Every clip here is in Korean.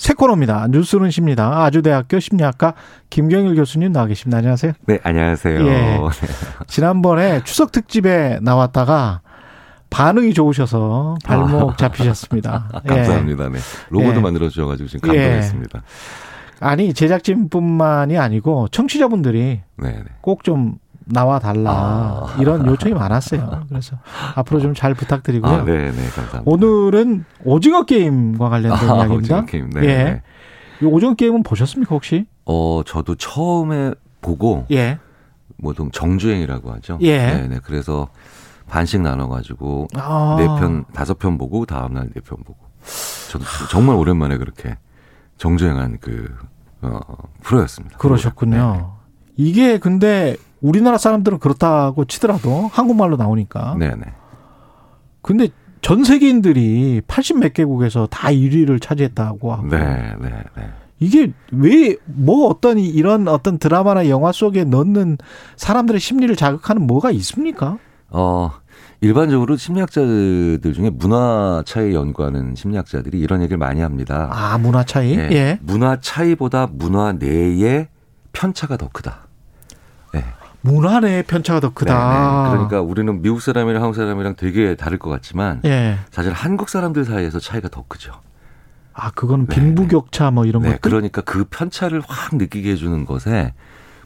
새 코너입니다. 뉴스는 십니다. 아주대학교 심리학과 김경일 교수님 나와 계십니다. 안녕하세요. 네, 안녕하세요. 예. 지난번에 추석 특집에 나왔다가 반응이 좋으셔서 발목 아. 잡히셨습니다. 감사합니다. 네. 로고도 예. 만들어 주셔 가지고 지금 감동했습니다. 예. 아니 제작진뿐만이 아니고 청취자분들이 네, 꼭좀 나와 달라 아. 이런 요청이 많았어요. 그래서 앞으로 좀 잘 부탁드리고요. 아, 네, 네, 감사합니다. 오늘은 오징어 게임과 관련된 아, 이야기입니다. 오징어 게임, 네. 예. 이 오징어 게임은 보셨습니까 혹시? 어, 저도 처음에 보고 예. 뭐좀 정주행이라고 하죠. 예. 네, 네. 그래서 반씩 나눠가지고 아. 네편 다섯 편 보고 다음 날 네 편 보고. 저도 정말 오랜만에 그렇게 정주행한 그 어, 프로였습니다. 그러셨군요. 네. 이게 근데 우리나라 사람들은 그렇다고 치더라도 한국말로 나오니까. 네네. 근데 전 세계인들이 80 몇 개국에서 다 1위를 차지했다고 하고. 네, 네, 네. 이게 왜 뭐 어떤 이런 어떤 드라마나 영화 속에 넣는 사람들의 심리를 자극하는 뭐가 있습니까? 어, 일반적으로 심리학자들 중에 문화 차이 연구하는 심리학자들이 이런 얘기를 많이 합니다. 아, 문화 차이? 네. 예. 문화 차이보다 문화 내의 편차가 더 크다. 네. 문화 내의 편차가 더 크다. 네네. 네. 그러니까 우리는 미국 사람이랑 한국 사람이랑 되게 다를 것 같지만 예. 사실 한국 사람들 사이에서 차이가 더 크죠. 아, 그건 네, 빈부격차 뭐 이런 네, 것들. 그러니까 그 편차를 확 느끼게 해주는 것에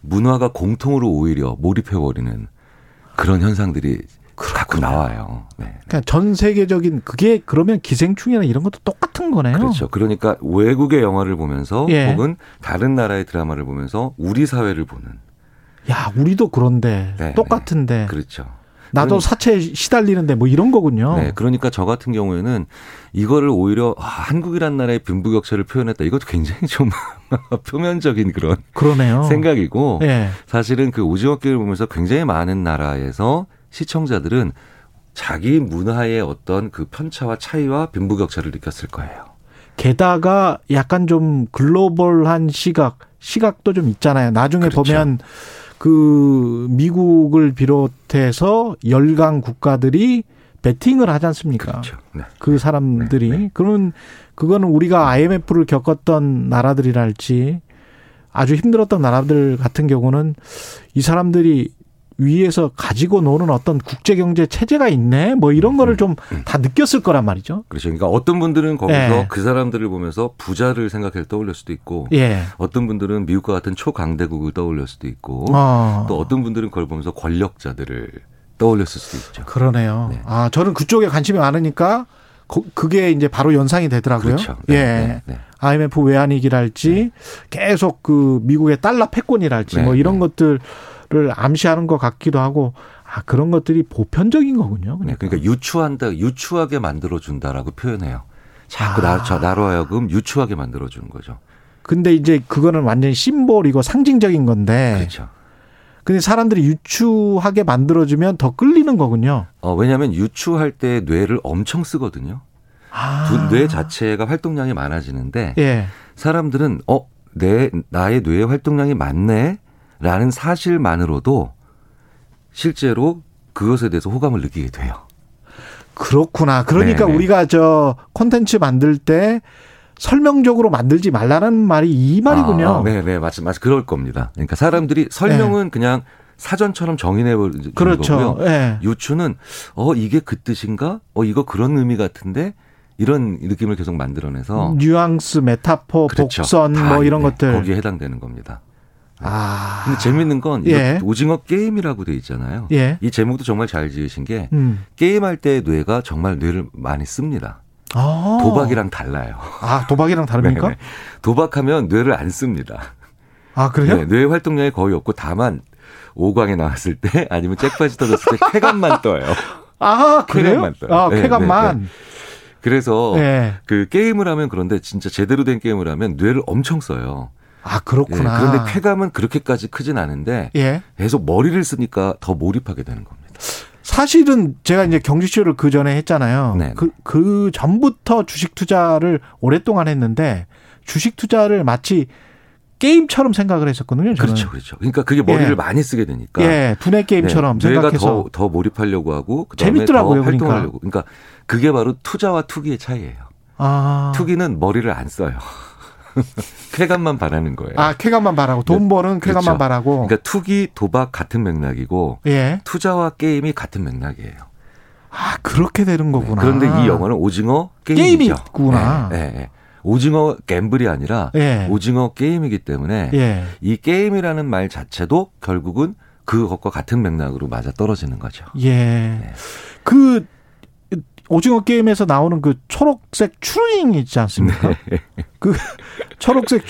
문화가 공통으로 오히려 몰입해 버리는 그런 현상들이 갖고 나와요. 네. 그러니까 전 세계적인 그게 그러면 기생충이나 이런 것도 똑같은 거네요. 그렇죠. 그러니까 외국의 영화를 보면서 예. 혹은 다른 나라의 드라마를 보면서 우리 사회를 보는 야, 우리도 그런데 네, 똑같은데. 네. 그렇죠. 나도 사채 시달리는데 뭐 이런 거군요. 네, 그러니까 저 같은 경우에는 이거를 오히려 아, 한국이란 나라의 빈부격차를 표현했다. 이것도 굉장히 좀 표면적인 그런 그러네요. 생각이고 네. 사실은 그 오징어 게임을 보면서 굉장히 많은 나라에서 시청자들은 자기 문화의 어떤 그 편차와 차이와 빈부격차를 느꼈을 거예요. 게다가 약간 좀 글로벌한 시각, 시각도 좀 있잖아요. 나중에 그렇죠. 보면 그 미국을 비롯해서 열강 국가들이 베팅을 하지 않습니까? 그렇죠. 네. 그 사람들이 네. 네. 그러면 그거는 우리가 IMF를 겪었던 나라들이랄지 아주 힘들었던 나라들 같은 경우는 이 사람들이 위에서 가지고 노는 어떤 국제 경제 체제가 있네. 뭐 이런 거를 좀다 음. 느꼈을 거란 말이죠. 그렇죠. 그러니까 어떤 분들은 거기서 예. 그 사람들을 보면서 부자를 생각해서 떠올릴 수도 있고 예. 어떤 분들은 미국과 같은 초강대국을 떠올릴 수도 있고 어. 또 어떤 분들은 그걸 보면서 권력자들을 떠올렸을 수도 있죠. 그러네요. 네. 아, 저는 그쪽에 관심이 많으니까 그게 이제 바로 연상이 되더라고요. 그렇죠. 네, 예. 네, 네. IMF 외환위기랄지 네. 계속 그 미국의 달러 패권이랄지 뭐 네, 이런 것들 를 암시하는 것 같기도 하고 아 그런 것들이 보편적인 거군요. 그러니까, 네, 그러니까 유추한다, 유추하게 만들어 준다라고 표현해요. 자꾸 아. 나, 저 나로 하여금 유추하게 만들어 주는 거죠. 근데 이제 그거는 완전히 심볼이고 상징적인 건데. 그렇죠. 근데 사람들이 유추하게 만들어주면 더 끌리는 거군요. 어, 왜냐하면 유추할 때 뇌를 엄청 쓰거든요. 아. 뇌 자체가 활동량이 많아지는데 예. 사람들은 어, 내 나의 뇌의 활동량이 많네. 라는 사실만으로도 실제로 그것에 대해서 호감을 느끼게 돼요. 그렇구나. 그러니까 네네. 우리가 저 콘텐츠 만들 때 설명적으로 만들지 말라는 말이 이 말이군요. 아, 네, 네, 맞습 맞, 그럴 겁니다. 그러니까 사람들이 설명은 네. 그냥 사전처럼 정의내 버리는 그렇죠. 거고요. 네. 유추는 어 이게 그 뜻인가? 어 이거 그런 의미 같은데 이런 느낌을 계속 만들어내서 뉘앙스, 메타포, 그렇죠. 복선 뭐 이런 네, 것들 거기에 해당되는 겁니다. 아. 근데 재밌는 건 예. 오징어 게임이라고 돼 있잖아요. 예. 이 제목도 정말 잘 지으신 게 음. 게임할 때 뇌가 정말 뇌를 많이 씁니다. 아. 도박이랑 달라요. 아, 도박이랑 다릅니까? 네, 네. 도박하면 뇌를 안 씁니다. 아, 그래요? 네, 뇌 활동량이 거의 없고 다만 5강에 나왔을 때 아니면 잭팟이 터졌을 때 쾌감만 떠요. 아, 그래요? 쾌감만 떠요. 아, 네, 쾌감만. 네, 네. 그래서 그 게임을 하면 그런데 진짜 제대로 된 게임을 하면 뇌를 엄청 써요. 아 그렇구나. 예, 그런데 쾌감은 그렇게까지 크진 않은데 예. 계속 머리를 쓰니까 더 몰입하게 되는 겁니다. 사실은 제가 이제 경주쇼를 그 전에 했잖아요. 네. 그, 그 전부터 주식 투자를 오랫동안 했는데 주식 투자를 마치 게임처럼 생각을 했었거든요. 저는. 그렇죠, 그렇죠. 그러니까 그게 머리를 예. 많이 쓰게 되니까. 예, 두뇌 게임처럼 네. 생각해서 더, 더 몰입하려고 하고 재밌더라고요. 더 그러니까. 활동하려고. 그러니까. 그러니까 그게 바로 투자와 투기의 차이예요. 아. 투기는 머리를 안 써요. 쾌감만 바라는 거예요. 아, 쾌감만 바라고 돈 버는 쾌감만 그렇죠. 바라고. 그러니까 투기, 도박 같은 맥락이고 예. 투자와 게임이 같은 맥락이에요. 아, 그렇게 되는 거구나. 네. 그런데 이 영화는 오징어 게임이죠. 게임이구나. 네, 네, 오징어 갬블이 아니라 예. 오징어 게임이기 때문에 예. 이 게임이라는 말 자체도 결국은 그것과 같은 맥락으로 맞아 떨어지는 거죠. 예. 네. 그 오징어 게임에서 나오는 그 초록색 추링 있지 않습니까? 네. 그 초록색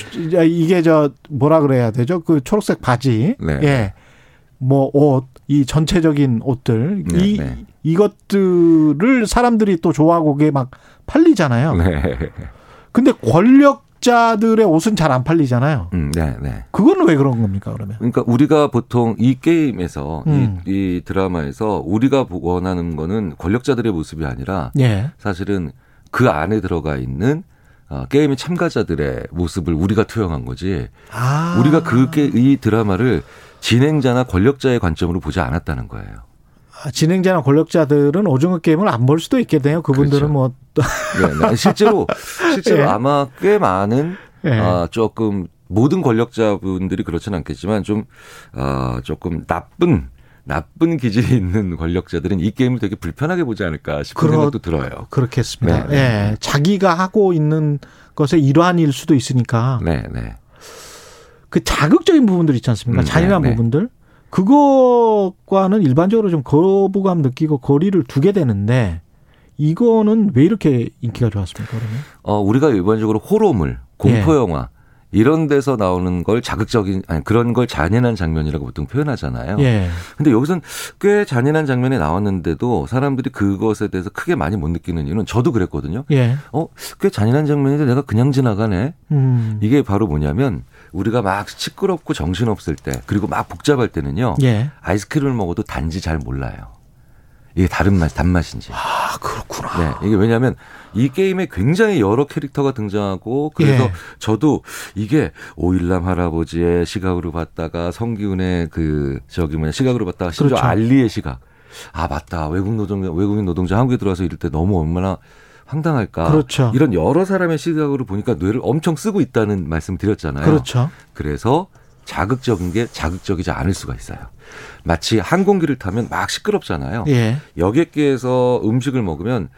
이게 저 뭐라 그래야 되죠? 그 초록색 바지. 네. 예. 뭐 옷, 이 전체적인 옷들 네, 이 네. 이것들을 사람들이 또 좋아하고 그게 막 팔리잖아요. 네. 근데 권력 자들의 옷은 잘 안 팔리잖아요. 음, 네, 네. 그거는 왜 그런 겁니까, 그러면? 그러니까 우리가 보통 이 게임에서 음. 이, 이, 드라마에서 우리가 원하는 거는 권력자들의 모습이 아니라 예. 사실은 그 안에 들어가 있는 어, 게임의 참가자들의 모습을 우리가 투영한 거지. 아. 우리가 그이 드라마를 진행자나 권력자의 관점으로 보지 않았다는 거예요. 아, 진행자나 권력자들은 오징어 게임을 안 볼 수도 있겠네요. 그분들은 그렇죠. 뭐 네, 네. 실제로 실제로 네. 아마 꽤 많은 네. 아, 조금 모든 권력자분들이 그렇지는 않겠지만 좀 아, 조금 나쁜 나쁜 기질이 있는 권력자들은 이 게임을 되게 불편하게 보지 않을까 싶은 그렇, 생각도 들어요. 그렇겠습니다. 네, 네. 예. 자기가 하고 있는 것의 일환일 수도 있으니까. 네, 네. 그 자극적인 부분들 있지 않습니까? 음, 잔인한 네, 네. 부분들. 그것과는 일반적으로 좀 거부감 느끼고 거리를 두게 되는데 이거는 왜 이렇게 인기가 좋았습니까, 그러면? 어, 우리가 일반적으로 호러물, 공포 영화 예. 이런 데서 나오는 걸 자극적인 아니 그런 걸 잔인한 장면이라고 보통 표현하잖아요. 예. 근데 여기선 꽤 잔인한 장면이 나왔는데도 사람들이 그것에 대해서 크게 많이 못 느끼는 이유는 저도 그랬거든요. 예. 어, 꽤 잔인한 장면인데 내가 그냥 지나가네. 음. 이게 바로 뭐냐면 우리가 막 시끄럽고 정신없을 때 그리고 막 복잡할 때는요. 예. 아이스크림을 먹어도 단지 잘 몰라요. 이게 다른 맛, 단맛인지. 아, 그렇구나. 네. 이게 왜냐하면 이 게임에 굉장히 여러 캐릭터가 등장하고 그래서 예. 저도 이게 오일남 할아버지의 시각으로 봤다가 성기훈의 그 저기 뭐냐 시각으로 봤다가 심지어 그렇죠. 알리의 시각. 아, 맞다. 외국 노동자, 외국인 노동자 한국에 들어와서 이럴 때 너무 얼마나 황당할까. 그렇죠. 이런 여러 사람의 시각으로 보니까 뇌를 엄청 쓰고 있다는 말씀 드렸잖아요. 그렇죠. 그래서 자극적인 게 자극적이지 않을 수가 있어요. 마치 항공기를 타면 막 시끄럽잖아요. 예. 여객기에서 음식을 먹으면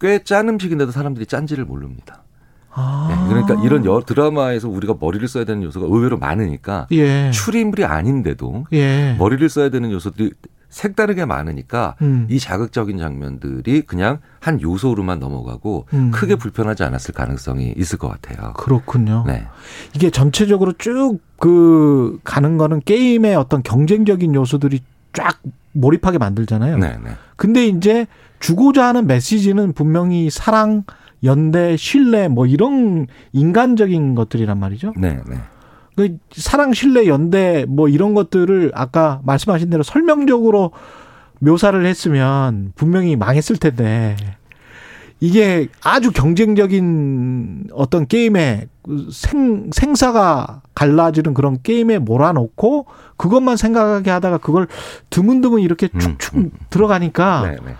꽤 짠 음식인데도 사람들이 짠지를 모릅니다. 아. 네, 그러니까 이런 여 드라마에서 우리가 머리를 써야 되는 요소가 의외로 많으니까 예. 추리물이 아닌데도 예. 머리를 써야 되는 요소들이 색다르게 많으니까 음. 이 자극적인 장면들이 그냥 한 요소로만 넘어가고 음. 크게 불편하지 않았을 가능성이 있을 것 같아요. 그렇군요. 네. 이게 전체적으로 쭉 그 가는 거는 게임의 어떤 경쟁적인 요소들이 쫙 몰입하게 만들잖아요. 네, 네. 근데 이제 주고자 하는 메시지는 분명히 사랑, 연대, 신뢰 뭐 이런 인간적인 것들이란 말이죠. 네, 네. 그 사랑, 신뢰, 연대 뭐 이런 것들을 아까 말씀하신 대로 설명적으로 묘사를 했으면 분명히 망했을 텐데 이게 아주 경쟁적인 어떤 게임에 생, 생사가 갈라지는 그런 게임에 몰아놓고 그것만 생각하게 하다가 그걸 드문드문 이렇게 축축 음, 음. 들어가니까 네, 네.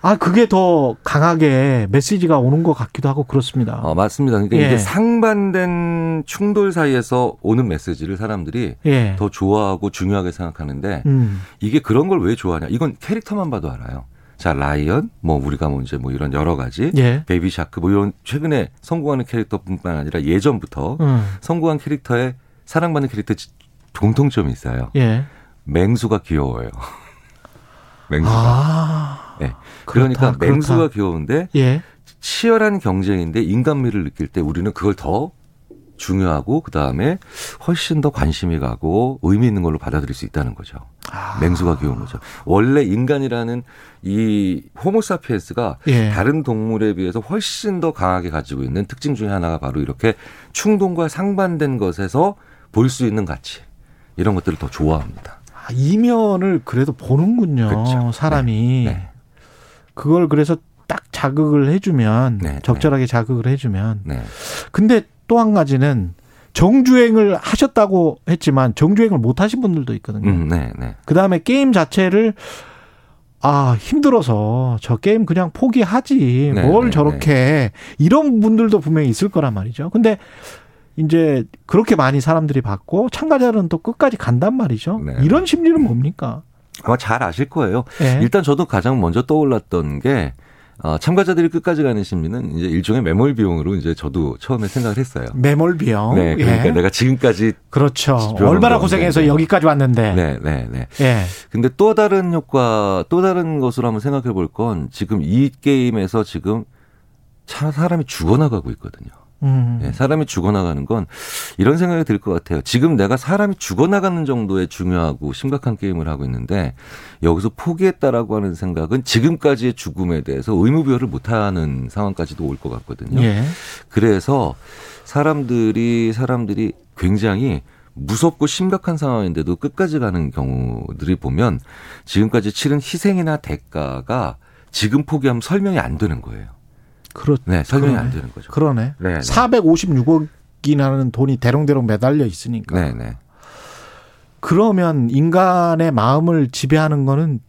아, 그게 더 강하게 메시지가 오는 것 같기도 하고 그렇습니다. 어, 맞습니다. 그러니까 예. 이게 상반된 충돌 사이에서 오는 메시지를 사람들이 예. 더 좋아하고 중요하게 생각하는데 음. 이게 그런 걸 왜 좋아하냐? 이건 캐릭터만 봐도 알아요. 자, 라이언, 뭐, 우리가 뭐 이제 뭐 이런 여러 가지, 예. 베이비 샤크, 뭐 이런 최근에 성공하는 캐릭터뿐만 아니라 예전부터 음. 성공한 캐릭터에 사랑받는 캐릭터 공통점이 있어요. 예. 맹수가 귀여워요. 맹수가. 아. 네. 그러니까 그렇다, 맹수가 그렇다. 귀여운데 예. 치열한 경쟁인데 인간미를 느낄 때 우리는 그걸 더 중요하고 그 다음에 훨씬 더 관심이 가고 의미 있는 걸로 받아들일 수 있다는 거죠. 아 맹수가 귀여운 거죠. 원래 인간이라는 이 호모사피엔스가 예. 다른 동물에 비해서 훨씬 더 강하게 가지고 있는 특징 중에 하나가 바로 이렇게 충동과 상반된 것에서 볼 수 있는 가치 이런 것들을 더 좋아합니다. 아, 이면을 그래도 보는군요. 그렇죠. 사람이 네. 네. 그걸 그래서 딱 자극을 해주면 네. 적절하게 네. 자극을 해주면. 네. 근데 또 한 가지는 정주행을 하셨다고 했지만 정주행을 못 하신 분들도 있거든요. 음, 네, 네. 그 다음에 게임 자체를 아 힘들어서 저 게임 그냥 포기하지 네, 뭘 네, 저렇게 네. 이런 분들도 분명히 있을 거란 말이죠. 근데 이제 그렇게 많이 사람들이 받고 참가자는 또 끝까지 간단 말이죠. 네. 이런 심리는 뭡니까? 아마 잘 아실 거예요. 네. 일단 저도 가장 먼저 떠올랐던 게 어, 참가자들이 끝까지 가는 심리는 이제 일종의 매몰 비용으로 이제 저도 처음에 생각을 했어요. 매몰 비용. 네, 그러니까 예. 내가 지금까지 그렇죠. 얼마나 고생해서 네. 여기까지 왔는데. 네, 네, 네. 예. 근데 또 다른 효과, 또 다른 것으로 한번 생각해 볼 건 지금 이 게임에서 지금 차 사람이 죽어나가고 있거든요. 음. 네, 사람이 죽어나가는 건 이런 생각이 들 것 같아요. 지금 내가 사람이 죽어나가는 정도의 중요하고 심각한 게임을 하고 있는데 여기서 포기했다라고 하는 생각은 지금까지의 죽음에 대해서 의무부여를 못하는 상황까지도 올 것 같거든요. 예. 그래서 사람들이 사람들이 굉장히 무섭고 심각한 상황인데도 끝까지 가는 경우들이 보면 지금까지 치른 희생이나 대가가 지금 포기하면 설명이 안 되는 거예요. 그렇 네, 설명이 그러네. 안 되는 거죠. 그러네. 네, 네. 456억이라는 돈이 대롱대롱 매달려 있으니까. 네, 네. 그러면 인간의 마음을 지배하는 거는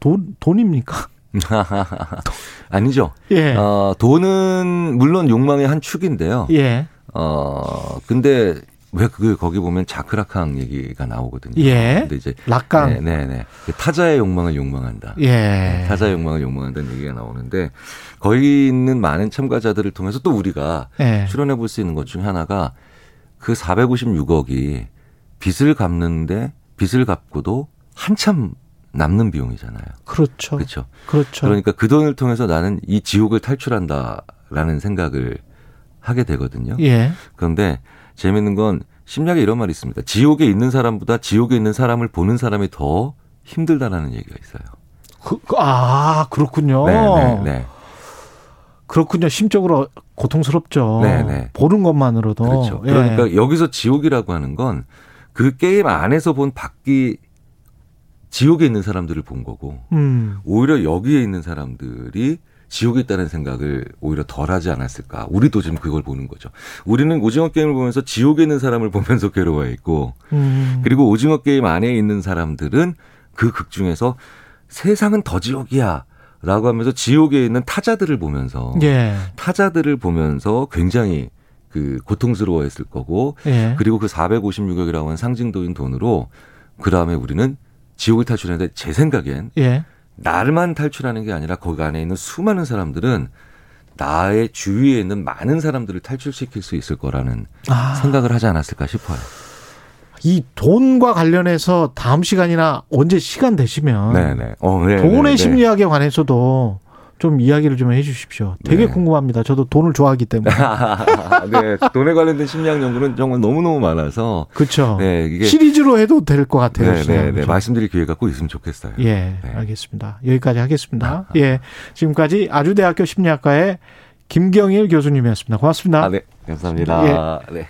돈 돈입니까? 아니죠. 예. 어, 돈은 물론 욕망의 한 축인데요. 예. 어, 근데 왜 그 거기 보면 자크라캉 얘기가 나오거든요. 예. 근데 이제 락강. 네, 네, 네. 그 타자의 욕망을 욕망한다. 예. 네, 타자의 욕망을 욕망한다는 얘기가 나오는데 거기 있는 많은 참가자들을 통해서 또 우리가 예. 출연해 볼 수 있는 것 중에 하나가 그 456억이 빚을 갚는데 빚을 갚고도 한참 남는 비용이잖아요. 그렇죠. 그렇죠. 그렇죠. 그러니까 그 돈을 통해서 나는 이 지옥을 탈출한다라는 생각을 하게 되거든요. 예. 그런데 재밌는 건 심리학에 이런 말이 있습니다. 지옥에 있는 사람보다 지옥에 있는 사람을 보는 사람이 더 힘들다라는 얘기가 있어요. 그, 그 아, 그렇군요. 네, 네, 네. 그렇군요. 심적으로 고통스럽죠. 네, 네. 보는 것만으로도. 그렇죠. 예. 그러니까 여기서 지옥이라고 하는 건 그 게임 안에서 본 밖이 지옥에 있는 사람들을 본 거고 음. 오히려 여기에 있는 사람들이 지옥에 있다는 생각을 오히려 덜 하지 않았을까. 우리도 지금 그걸 보는 거죠. 우리는 오징어 게임을 보면서 지옥에 있는 사람을 보면서 괴로워해 있고, 음. 그리고 오징어 게임 안에 있는 사람들은 그 극 중에서 세상은 더 지옥이야. 라고 하면서 지옥에 있는 타자들을 보면서 예. 타자들을 보면서 굉장히 그 고통스러워 했을 거고 예. 그리고 그 456억이라고 하는 상징도인 돈으로 그 다음에 우리는 지옥을 탈출했는데 제 생각엔 예. 나를만 탈출하는 게 아니라 거기 안에 있는 수많은 사람들은 나의 주위에 있는 많은 사람들을 탈출시킬 수 있을 거라는 아. 생각을 하지 않았을까 싶어요. 이 돈과 관련해서 다음 시간이나 언제 시간 되시면 네네. 어, 네, 돈의 네, 네. 심리학에 관해서도 좀 이야기를 좀 해주십시오. 되게 네. 궁금합니다. 저도 돈을 좋아하기 때문에. 네, 돈에 관련된 심리학 연구는 정말 너무 너무 많아서. 그렇죠. 네, 이게 시리즈로 해도 될 것 같아요. 네, 네, 네, 말씀드릴 기회가 꼭 있으면 좋겠어요. 예, 네. 알겠습니다. 여기까지 하겠습니다. 예, 지금까지 아주대학교 심리학과의 김경일 교수님이었습니다. 고맙습니다. 아, 네, 감사합니다. 예. 네.